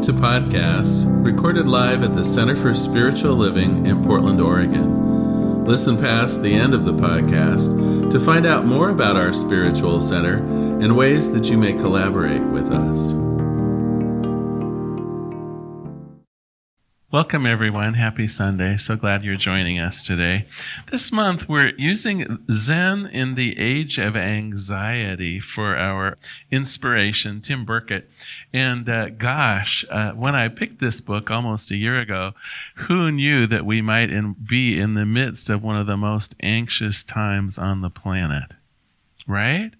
Welcome to podcasts recorded live at the Center for Spiritual Living in Portland, Oregon. Listen past the end of the podcast to find out more about our spiritual center and ways that you may collaborate with us. Welcome, everyone. Happy Sunday. So glad you're joining us today. This month, we're using Zen in the Age of Anxiety for our inspiration, Tim Burkett. And uh, gosh, uh, when I picked this book almost a year ago, who knew that we might in, be in the midst of one of the most anxious times on the planet? Right?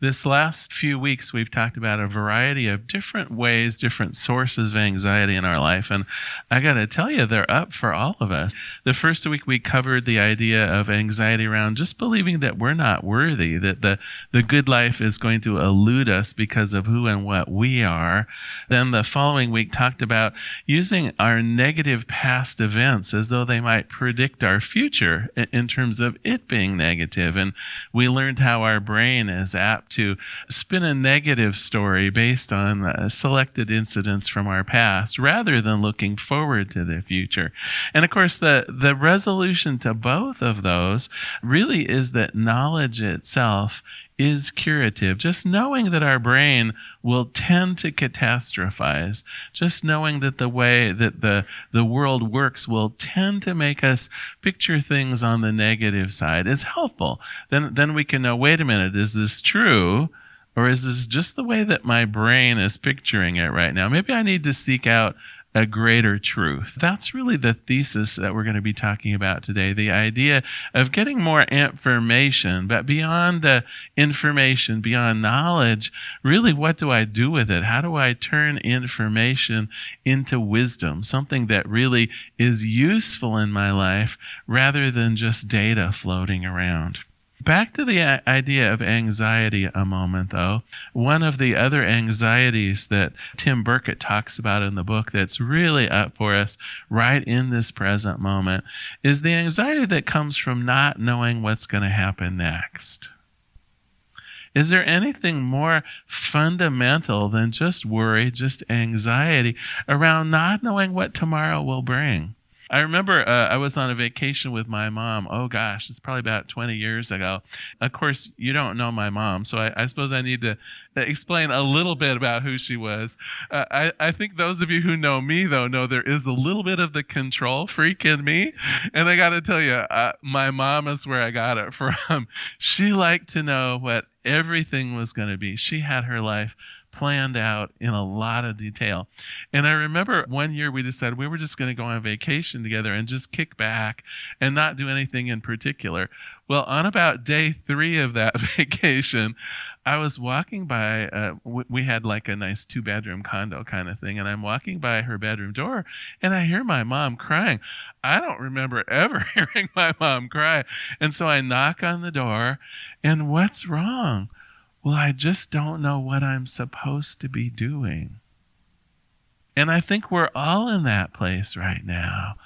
This last few weeks, we've talked about a variety of different ways, different sources of anxiety in our life. And I got to tell you, they're up for all of us. The first week, we covered the idea of anxiety around just believing that we're not worthy, that the, the good life is going to elude us because of who and what we are. Then the following week, talked about using our negative past events as though they might predict our future in terms of it being negative. And we learned how our brain is apt to spin a negative story based on uh, selected incidents from our past rather than looking forward to the future. And of course, the, the resolution to both of those really is that knowledge itself is curative. Just knowing that our brain will tend to catastrophize, just knowing that the way that the, the world works will tend to make us picture things on the negative side is helpful. Then, then we can know wait a minute, is this true? Or is this just the way that my brain is picturing it right now? Maybe I need to seek out a greater truth. That's really the thesis that we're going to be talking about today the idea of getting more information, but beyond the information, beyond knowledge, really what do I do with it? How do I turn information into wisdom, something that really is useful in my life rather than just data floating around? Back to the uh, idea of anxiety a moment, though. One of the other anxieties that Tim Burkett talks about in the book that's really up for us right in this present moment is the anxiety that comes from not knowing what's going to happen next. Is there anything more fundamental than just worry, just anxiety around not knowing what tomorrow will bring? I remember uh, I was on a vacation with my mom. Oh gosh, it's probably about 20 years ago. Of course, you don't know my mom, so I, I suppose I need to explain a little bit about who she was. Uh, I, I think those of you who know me, though, know there is a little bit of the control freak in me. And I got to tell you, uh, my mom is where I got it from. she liked to know what everything was going to be. She had her life planned out in a lot of detail. And I remember one year we decided we were just going to go on vacation together and just kick back and not do anything in particular. Well, on about day three of that vacation, I was walking by, uh, we had like a nice two bedroom condo kind of thing, and I'm walking by her bedroom door and I hear my mom crying. I don't remember ever hearing my mom cry. And so I knock on the door, and what's wrong? Well, I just don't know what I'm supposed to be doing. And I think we're all in that place right now.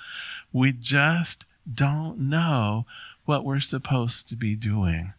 We just don't know what we're supposed to be doing.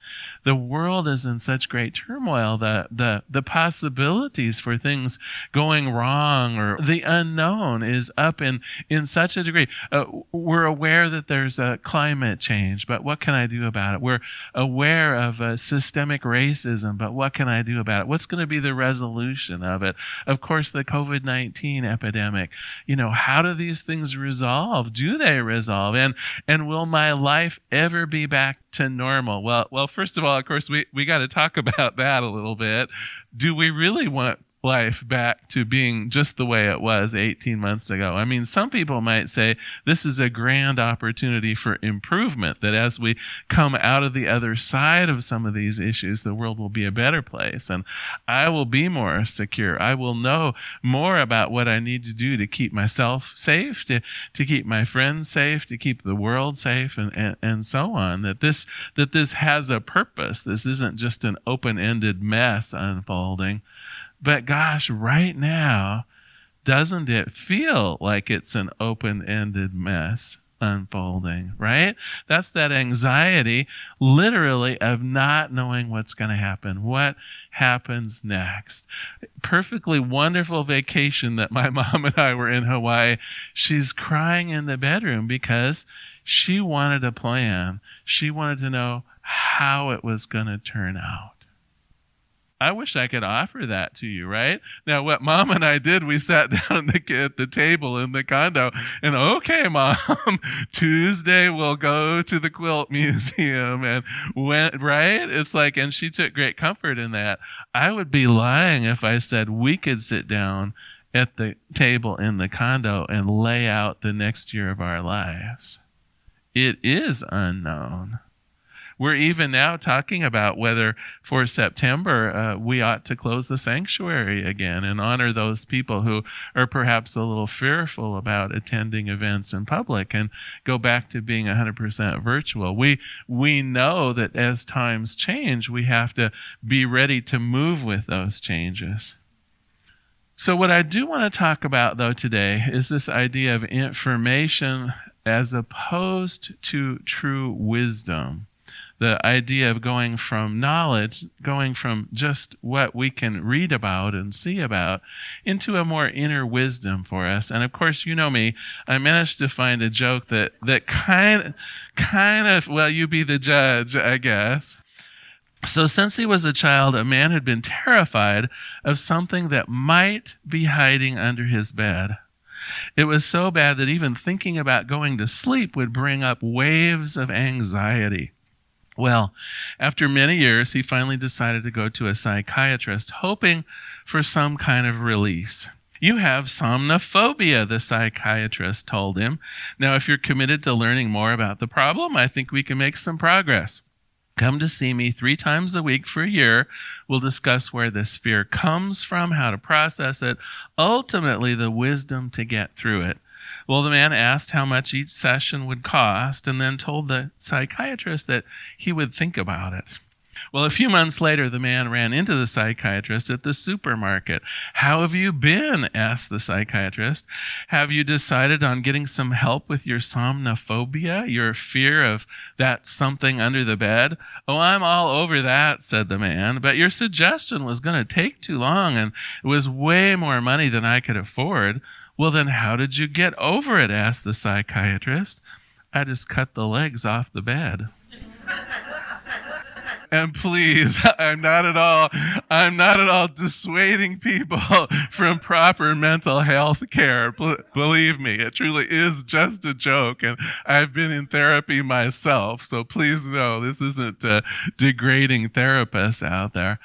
The world is in such great turmoil that the, the possibilities for things going wrong or the unknown is up in, in such a degree. Uh, we're aware that there's a climate change, but what can I do about it? We're aware of uh, systemic racism, but what can I do about it? What's going to be the resolution of it? Of course, the COVID 19 epidemic. You know, how do these things resolve? Do they resolve? And, and will my life ever ever be back to normal? Well, well, first of all, of course, we, we got to talk about that a little bit. Do we really want life back to being just the way it was 18 months ago. I mean, some people might say this is a grand opportunity for improvement, that as we come out of the other side of some of these issues, the world will be a better place and I will be more secure. I will know more about what I need to do to keep myself safe, to, to keep my friends safe, to keep the world safe, and, and, and so on. That this, that this has a purpose. This isn't just an open ended mess unfolding. But gosh, right now, doesn't it feel like it's an open ended mess unfolding, right? That's that anxiety, literally, of not knowing what's going to happen. What happens next? Perfectly wonderful vacation that my mom and I were in Hawaii. She's crying in the bedroom because she wanted a plan. She wanted to know how it was going to turn out. I wish I could offer that to you, right? Now, what mom and I did, we sat down at the table in the condo and, okay, mom, Tuesday we'll go to the quilt museum and went, right? It's like, and she took great comfort in that. I would be lying if I said we could sit down at the table in the condo and lay out the next year of our lives. It is unknown. We're even now talking about whether for September uh, we ought to close the sanctuary again and honor those people who are perhaps a little fearful about attending events in public and go back to being 100% virtual. We we know that as times change, we have to be ready to move with those changes. So, what I do want to talk about, though, today is this idea of information as opposed to true wisdom the idea of going from knowledge, going from just what we can read about and see about, into a more inner wisdom for us. And of course, you know me, I managed to find a joke that, that kind, kind of, well, you be the judge, I guess. So, since he was a child, a man had been terrified of something that might be hiding under his bed. It was so bad that even thinking about going to sleep would bring up waves of anxiety. Well, after many years, he finally decided to go to a psychiatrist, hoping for some kind of release. You have somnophobia, the psychiatrist told him. Now, if you're committed to learning more about the problem, I think we can make some progress. Come to see me three times a week for a year. We'll discuss where this fear comes from, how to process it, ultimately, the wisdom to get through it. Well, the man asked how much each session would cost and then told the psychiatrist that he would think about it. Well, a few months later, the man ran into the psychiatrist at the supermarket. How have you been? asked the psychiatrist. Have you decided on getting some help with your somnophobia, your fear of that something under the bed? Oh, I'm all over that, said the man. But your suggestion was going to take too long and it was way more money than I could afford. Well, then how did you get over it? asked the psychiatrist. I just cut the legs off the bed. And please, I'm not at all, I'm not at all dissuading people from proper mental health care. believe me, it truly is just a joke. And I've been in therapy myself. So please know this isn't uh, degrading therapists out there.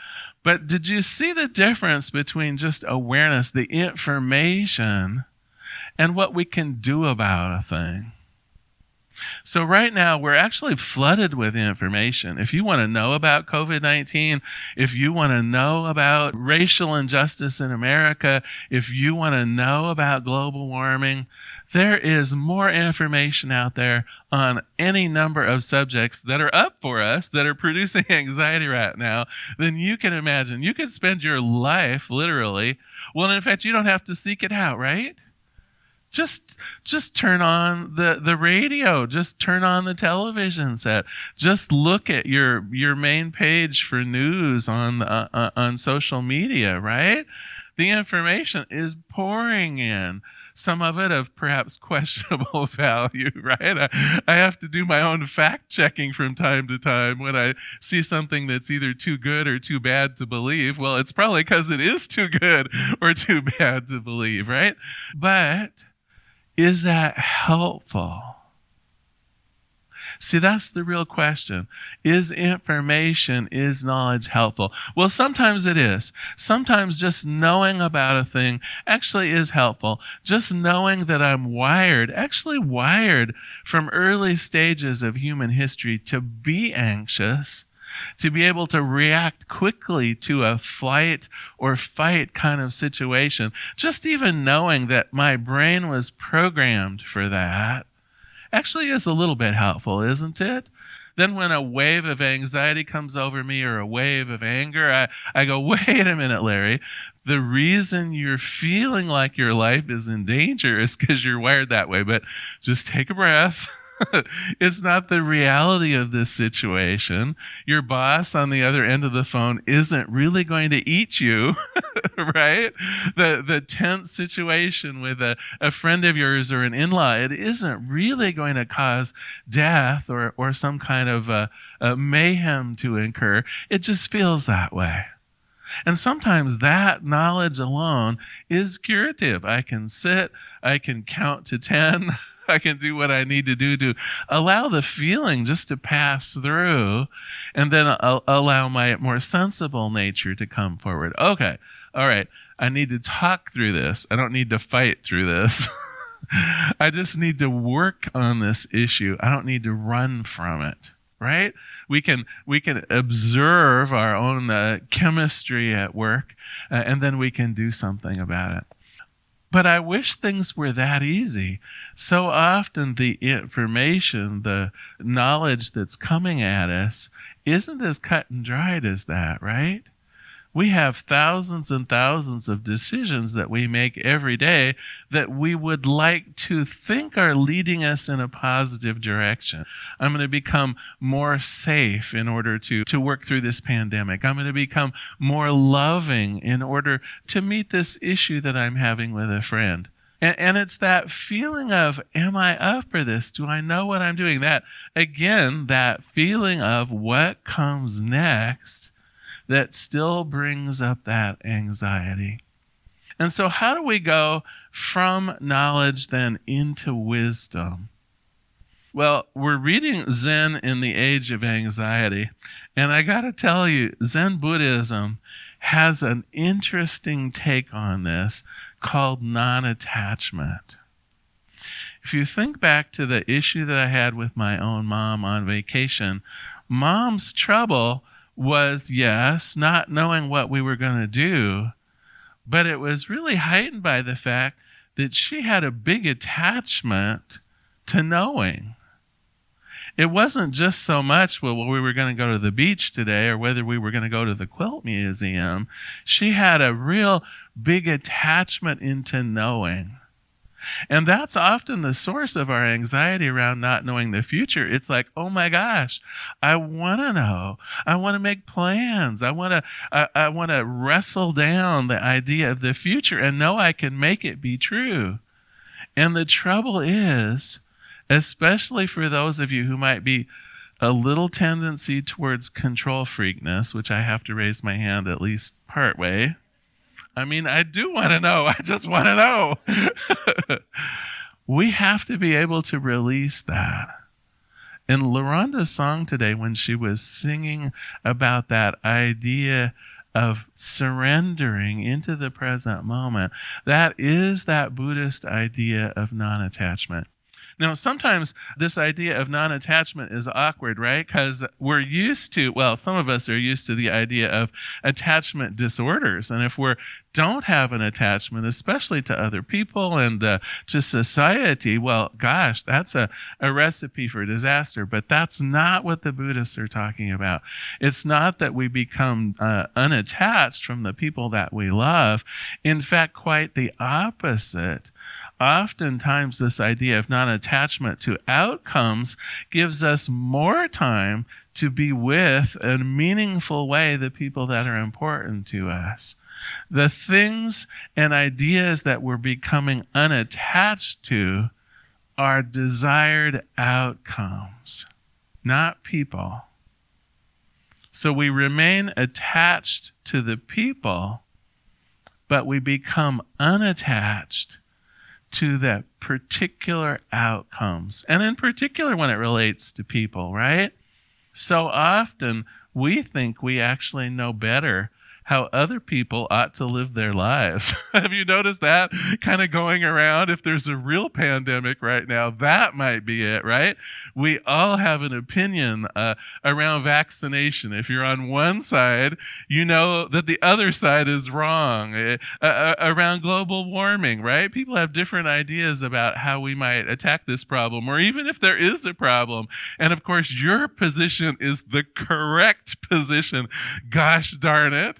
But did you see the difference between just awareness, the information, and what we can do about a thing? So, right now, we're actually flooded with information. If you want to know about COVID 19, if you want to know about racial injustice in America, if you want to know about global warming, there is more information out there on any number of subjects that are up for us that are producing anxiety right now than you can imagine. You could spend your life literally, well, in fact, you don't have to seek it out, right? Just just turn on the the radio just turn on the television set just look at your your main page for news on uh, uh, on social media right the information is pouring in some of it of perhaps questionable value, right? I, I have to do my own fact checking from time to time when I see something that's either too good or too bad to believe. Well, it's probably because it is too good or too bad to believe, right? But is that helpful? See, that's the real question. Is information, is knowledge helpful? Well, sometimes it is. Sometimes just knowing about a thing actually is helpful. Just knowing that I'm wired, actually wired from early stages of human history to be anxious to be able to react quickly to a flight or fight kind of situation. Just even knowing that my brain was programmed for that actually is a little bit helpful, isn't it? then when a wave of anxiety comes over me or a wave of anger, I, I go, wait a minute, Larry. The reason you're feeling like your life is in danger is because you're wired that way. But just take a breath. it's not the reality of this situation. Your boss on the other end of the phone isn't really going to eat you, right? The the tense situation with a, a friend of yours or an in-law, it isn't really going to cause death or, or some kind of a, a mayhem to incur. It just feels that way. And sometimes that knowledge alone is curative. I can sit, I can count to 10. I can do what I need to do to allow the feeling just to pass through and then allow my more sensible nature to come forward. Okay, all right, I need to talk through this. I don't need to fight through this. I just need to work on this issue. I don't need to run from it right we can we can observe our own uh, chemistry at work uh, and then we can do something about it but I wish things were that easy. So often, the information, the knowledge that's coming at us, isn't as cut and dried as that, right? We have thousands and thousands of decisions that we make every day that we would like to think are leading us in a positive direction. I'm going to become more safe in order to, to work through this pandemic. I'm going to become more loving in order to meet this issue that I'm having with a friend. And, and, it's that feeling of, am I up for this? Do I know what I'm doing? That, again, that feeling of what comes next that still brings up that anxiety. And so, how do we go from knowledge then into wisdom? Well, we're reading Zen in the Age of Anxiety, and I got to tell you, Zen Buddhism has an interesting take on this called non attachment. If you think back to the issue that I had with my own mom on vacation, mom's trouble was, yes, not knowing what we were going to do, but it was really heightened by the fact that she had a big attachment to knowing. It wasn't just so much, well, we were going to go to the beach today or whether we were going to go to the quilt museum. She had a real big attachment into knowing. And that's often the source of our anxiety around not knowing the future. It's like, oh my gosh, I want to know. I want to make plans. I want to I, I want to wrestle down the idea of the future and know I can make it be true. And the trouble is, especially for those of you who might be a little tendency towards control freakness, which I have to raise my hand at least part way I mean, I do want to know. I just want to know. we have to be able to release that. In LaRonda's song today, when she was singing about that idea of surrendering into the present moment, that is that Buddhist idea of non attachment. Now, sometimes this idea of non attachment is awkward, right? Because we're used to, well, some of us are used to the idea of attachment disorders. And if we don't have an attachment, especially to other people and uh, to society, well, gosh, that's a, a recipe for disaster. But that's not what the Buddhists are talking about. It's not that we become uh, unattached from the people that we love. In fact, quite the opposite oftentimes this idea of non attachment to outcomes gives us more time to be with in a meaningful way the people that are important to us. The things and ideas that we're becoming unattached to are desired outcomes, not people. So we remain attached to the people, but we become unattached to that particular outcomes. And in particular, when it relates to people, right? So often we think we actually know better how other people ought to live their lives. Have you noticed that kind of going around? If there's a real pandemic right now, that might be it, right? We all have an opinion uh, around vaccination. If you're on one side, you know that the other side is wrong. Uh, around global warming, right? People have different ideas about how we might attack this problem, or even if there is a problem. And of course, your position is the correct position. Gosh darn it.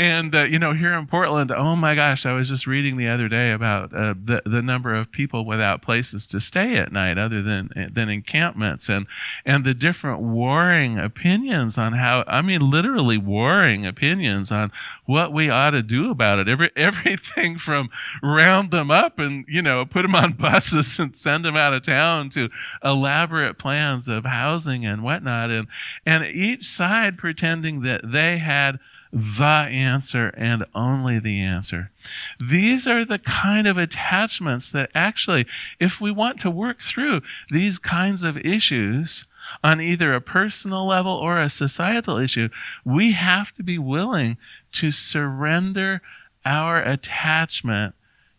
And uh, you know, here in Portland, oh my gosh, I was just reading the other day about uh, the the number of people without places to stay at night, other than than encampments, and and the different warring opinions on how I mean, literally warring opinions on what we ought to do about it. Every everything from round them up and you know put them on buses and send them out of town to elaborate plans of housing and whatnot, and and each side pretending that they had the answer and only the answer. These are the kind of attachments that actually, if we want to work through these kinds of issues on either a personal level or a societal issue, we have to be willing to surrender our attachment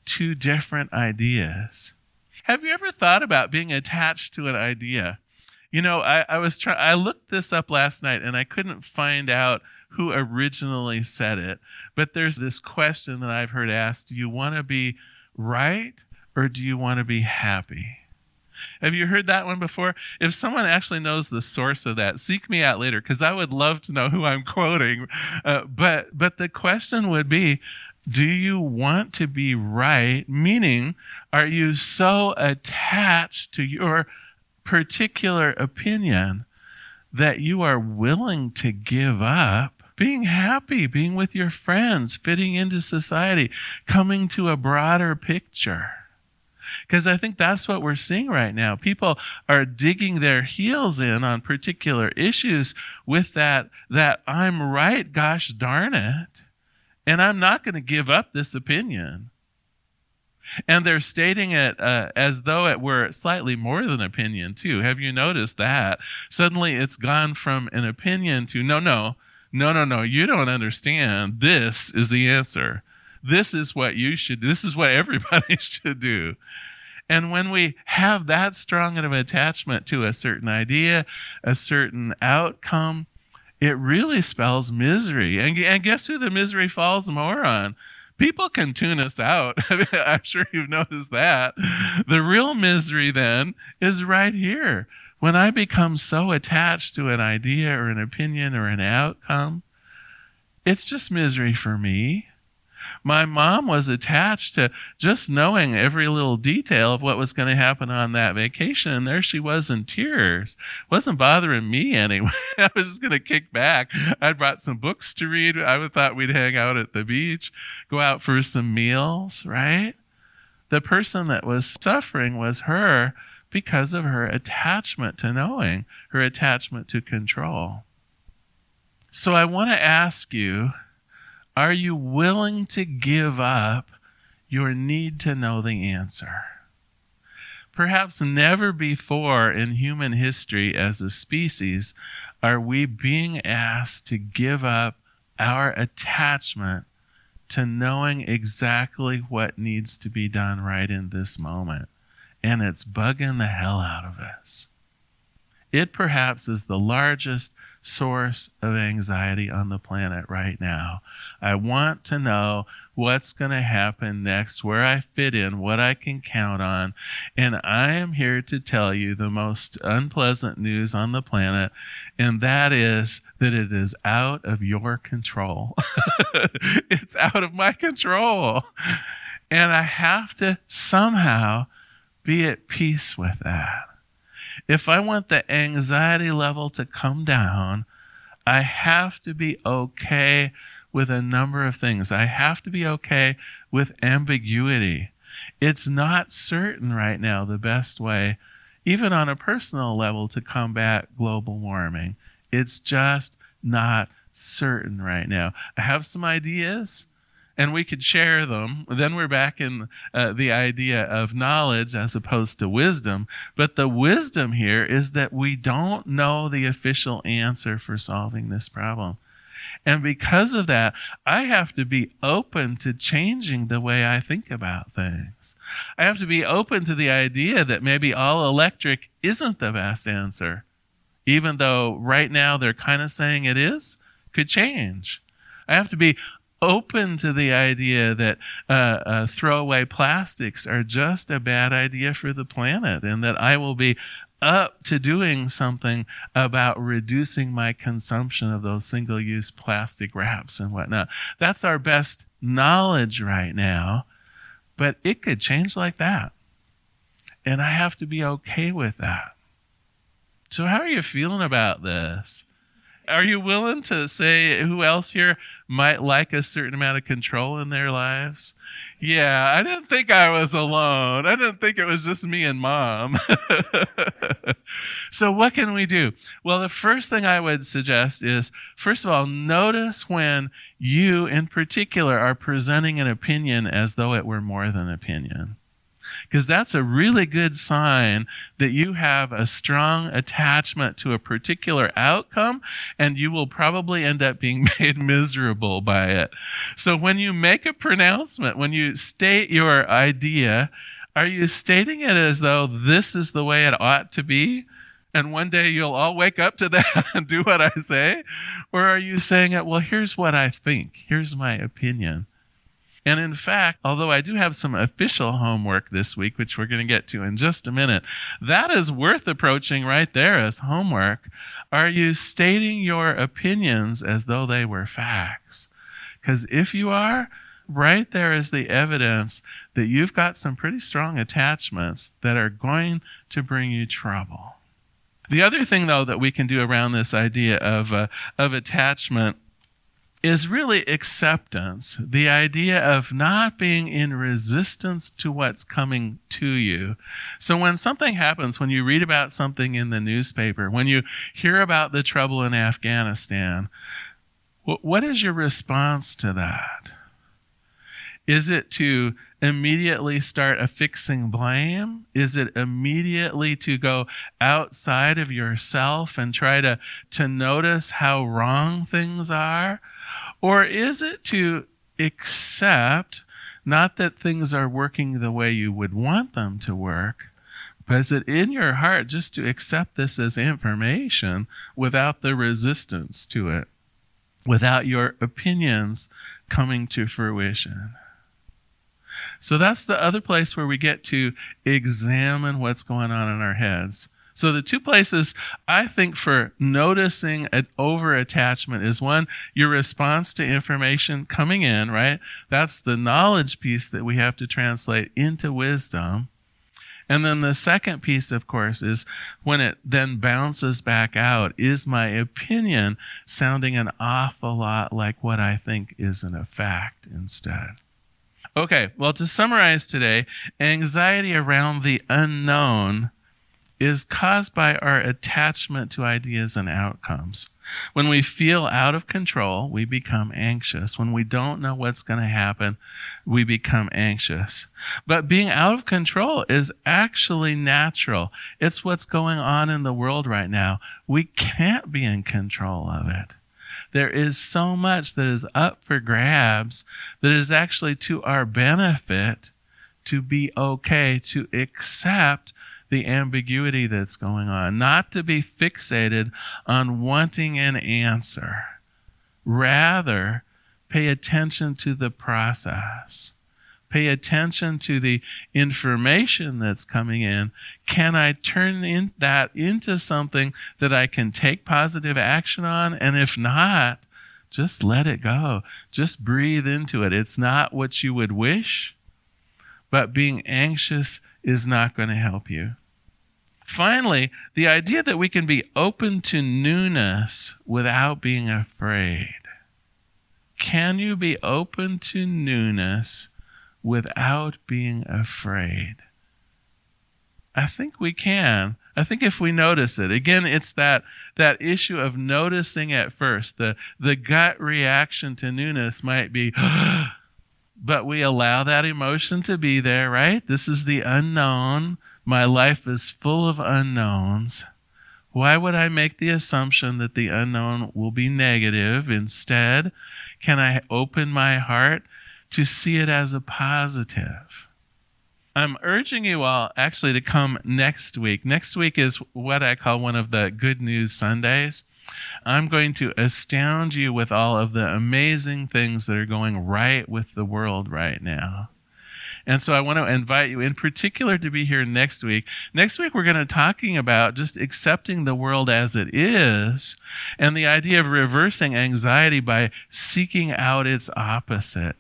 to different ideas. Have you ever thought about being attached to an idea? You know, I, I was trying. I looked this up last night and I couldn't find out who originally said it. But there's this question that I've heard asked do you want to be right or do you want to be happy? Have you heard that one before? If someone actually knows the source of that, seek me out later because I would love to know who I'm quoting. Uh, but but the question would be, do you want to be right? Meaning, are you so attached to your particular opinion that you are willing to give up being happy, being with your friends, fitting into society, coming to a broader picture. Because I think that's what we're seeing right now. People are digging their heels in on particular issues with that, that I'm right, gosh darn it, and I'm not going to give up this opinion. And they're stating it uh, as though it were slightly more than opinion, too. Have you noticed that? Suddenly it's gone from an opinion to no, no, no, no, no, you don't understand. This is the answer. This is what you should This is what everybody should do. And when we have that strong of an attachment to a certain idea, a certain outcome, it really spells misery. And, and guess who the misery falls more on? People can tune us out. I'm sure you've noticed that. The real misery then is right here when I become so attached to an idea or an opinion or an outcome, it's just misery for me. My mom was attached to just knowing every little detail of what was going to happen on that vacation, and there she was in tears. Wasn't bothering me anyway. I was just going to kick back. I'd brought some books to read. I thought we'd hang out at the beach, go out for some meals, right? The person that was suffering was her because of her attachment to knowing, her attachment to control. So I want to ask you are you willing to give up your need to know the answer? Perhaps never before in human history as a species are we being asked to give up our attachment to knowing exactly what needs to be done right in this moment and it's bugging the hell out of us. It perhaps is the largest source of anxiety on the planet right now. I want to know what's going to happen next, where I fit in, what I can count on. And I am here to tell you the most unpleasant news on the planet, and that is that it is out of your control. it's out of my control. And I have to somehow be at peace with that. If I want the anxiety level to come down, I have to be okay with a number of things. I have to be okay with ambiguity. It's not certain right now the best way, even on a personal level, to combat global warming. It's just not certain right now. I have some ideas and we could share them. Then we're back in uh, the idea of knowledge as opposed to wisdom. But the wisdom here is that we don't know the official answer for solving this problem. And because of that, I have to be open to changing the way I think about things. I have to be open to the idea that maybe all electric isn't the best answer, even though right now they're kind of saying it is, could change. I have to be open to the idea that uh, uh, throwaway plastics are just a bad idea for the planet and that I will be up to doing something about reducing my consumption of those single use plastic wraps and whatnot. That's our best knowledge right now, but it could change like that. And I have to be okay with that. So, how are you feeling about this? Are you willing to say who else here might like a certain amount of control in their lives? Yeah, I didn't think I was alone. I didn't think it was just me and mom. so, what can we do? Well, the first thing I would suggest is first of all, notice when you in particular are presenting an opinion as though it were more than opinion because that's a really good sign that you have a strong attachment to a particular outcome and you will probably end up being made miserable by it. So when you make a pronouncement, when you state your idea, are you stating it as though this is the way it ought to be? and one day you'll all wake up to that and do what I say? Or are you saying it, well, here's what I think, here's my opinion? And in fact, although I do have some official homework this week, which we're going to get to in just a minute, that is worth approaching right there as homework. Are you stating your opinions as though they were facts? Because if you are, right there is the evidence that you've got some pretty strong attachments that are going to bring you trouble. The other thing, though, that we can do around this idea of, uh, of attachment is really acceptance the idea of not being in resistance to what's coming to you. So, when something happens, when you read about something in the newspaper, when you hear about the trouble in Afghanistan, what is your response to that? Is it to immediately start affixing blame? Is it immediately to go outside of yourself and try to, to notice how wrong things are? Or is it to accept not that things are working the way you would want them to work, but is it in your heart just to accept this as information without the resistance to it, without your opinions coming to fruition? So that's the other place where we get to examine what's going on in our heads. So the two places I think for noticing an over attachment is one, your response to information coming in, right? That's the knowledge piece that we have to translate into wisdom. And then the second piece, of course, is when it then bounces back out, is my opinion sounding an awful lot like what I think is in a fact instead? Okay, well, to summarize today, anxiety around the unknown is caused by our attachment to ideas and outcomes. When we feel out of control, we become anxious. When we don't know what's going to happen, we become anxious. But being out of control is actually natural. It's what's going on in the world right now. We can't be in control of it. There is so much that is up for grabs that is actually to our benefit to be okay, to accept the ambiguity that's going on, not to be fixated on wanting an answer. Rather, pay attention to the process. Pay attention to the information that's coming in. Can I turn in that into something that I can take positive action on? And if not, just let it go. Just breathe into it. It's not what you would wish, but being anxious is not going to help you. Finally, the idea that we can be open to newness without being afraid. Can you be open to newness without being afraid? I think we can. I think if we notice it. Again, it's that that issue of noticing at first. The the gut reaction to newness might be but we allow that emotion to be there, right? This is the unknown. My life is full of unknowns. Why would I make the assumption that the unknown will be negative? Instead, can I open my heart to see it as a positive? I'm urging you all actually to come next week. Next week is what I call one of the Good News Sundays. I'm going to astound you with all of the amazing things that are going right with the world right now. And so I want to invite you in particular to be here next week. Next week we're going to talking about just accepting the world as it is and the idea of reversing anxiety by seeking out its opposite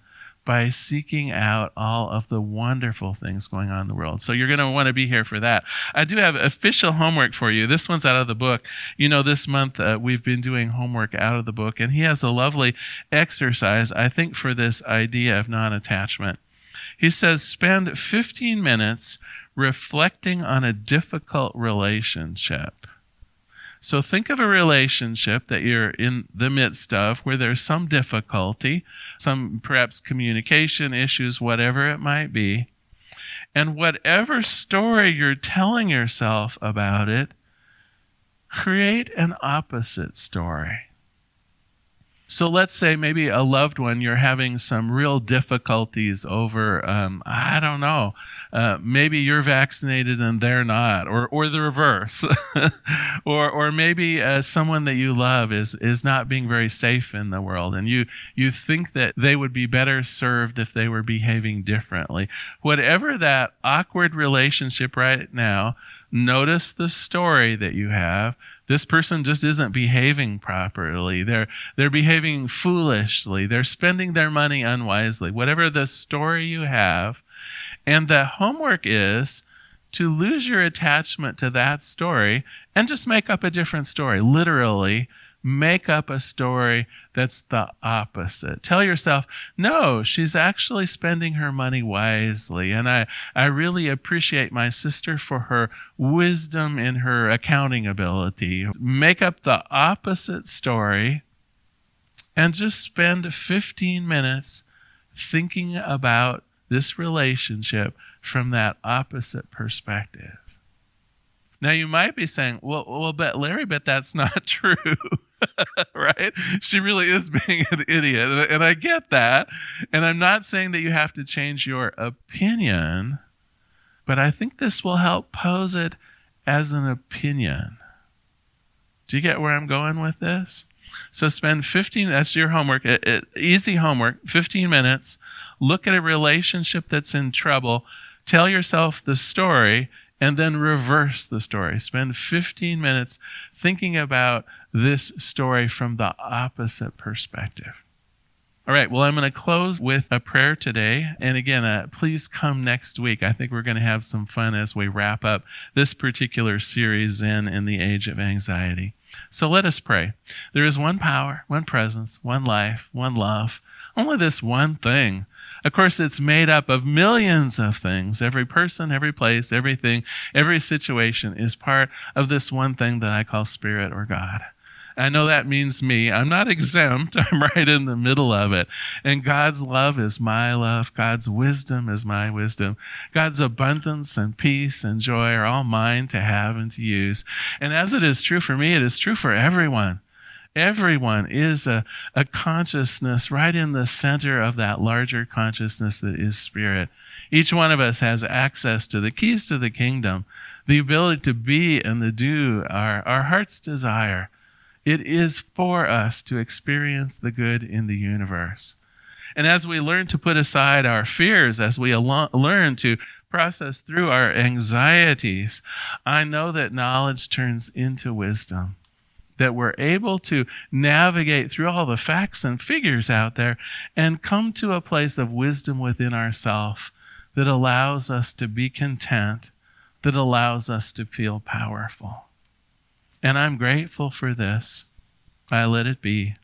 by seeking out all of the wonderful things going on in the world. So you're going to want to be here for that. I do have official homework for you. This one's out of the book. You know, this month uh, we've been doing homework out of the book, and he has a lovely exercise, I think, for this idea of non attachment. He says, spend 15 minutes reflecting on a difficult relationship. So think of a relationship that you're in the midst of where there's some difficulty, some perhaps communication issues, whatever it might be. And whatever story you're telling yourself about it, create an opposite story. So let's say maybe a loved one, you're having some real difficulties over, um, I don't know, uh, maybe you're vaccinated and they're not, or, or the reverse. or, or maybe uh, someone that you love is, is not being very safe in the world, and you, you think that they would be better served if they were behaving differently. Whatever that awkward relationship right now, notice the story that you have this person just isn't behaving properly. They're they're behaving foolishly. They're spending their money unwisely. Whatever the story you have, and the homework is to lose your attachment to that story and just make up a different story. Literally, make up a story that's the opposite. Tell yourself, no, she's actually spending her money wisely. And I, I really appreciate my sister for her wisdom in her accounting ability. Make up the opposite story and just spend 15 minutes thinking about this relationship from that opposite perspective. Now you might be saying, "Well, well, but Larry, but that's not true." right? She really is being an idiot. And I get that. And I'm not saying that you have to change your opinion, but I think this will help pose it as an opinion. Do you get where I'm going with this? So spend 15, that's your homework, it, it, easy homework, 15 minutes. Look at a relationship that's in trouble. Tell yourself the story and then reverse the story. Spend 15 minutes thinking about this story from the opposite perspective. All right, well, I'm going to close with a prayer today. And again, uh, please come next week. I think we're going to have some fun as we wrap up this particular series in in the age of anxiety. So let us pray. There is one power, one presence, one life, one love, only this one thing of course, it's made up of millions of things. Every person, every place, everything, every situation is part of this one thing that I call spirit or God. I know that means me. I'm not exempt. I'm right in the middle of it. And God's love is my love. God's wisdom is my wisdom. God's abundance and peace and joy are all mine to have and to use. And as it is true for me, it is true for everyone. Everyone is a, a consciousness right in the center of that larger consciousness that is spirit. Each one of us has access to the keys to the kingdom, the ability to be and to do our, our heart's desire. It is for us to experience the good in the universe. And as we learn to put aside our fears, as we al- learn to process through our anxieties, I know that knowledge turns into wisdom that we're able to navigate through all the facts and figures out there and come to a place of wisdom within ourselves that allows us to be content, that allows us to feel powerful. And I'm grateful for this. I let it be.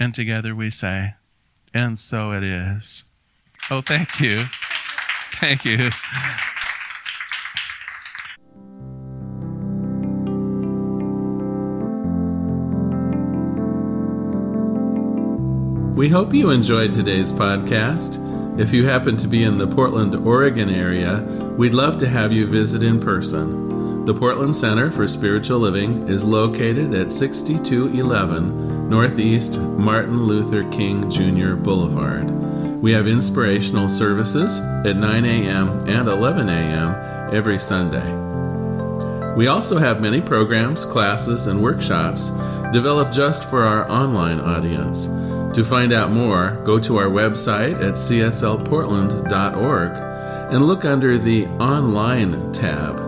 And together we say, and so it is. Oh, thank you. Thank you. We hope you enjoyed today's podcast. If you happen to be in the Portland, Oregon area, we'd love to have you visit in person. The Portland Center for Spiritual Living is located at 6211 Northeast Martin Luther King Jr. Boulevard. We have inspirational services at 9 a.m. and 11 a.m. every Sunday. We also have many programs, classes, and workshops developed just for our online audience. To find out more, go to our website at cslportland.org and look under the Online tab.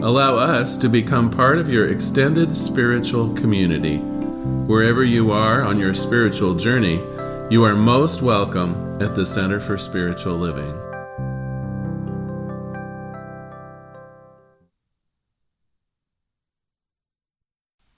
Allow us to become part of your extended spiritual community. Wherever you are on your spiritual journey, you are most welcome at the Center for Spiritual Living.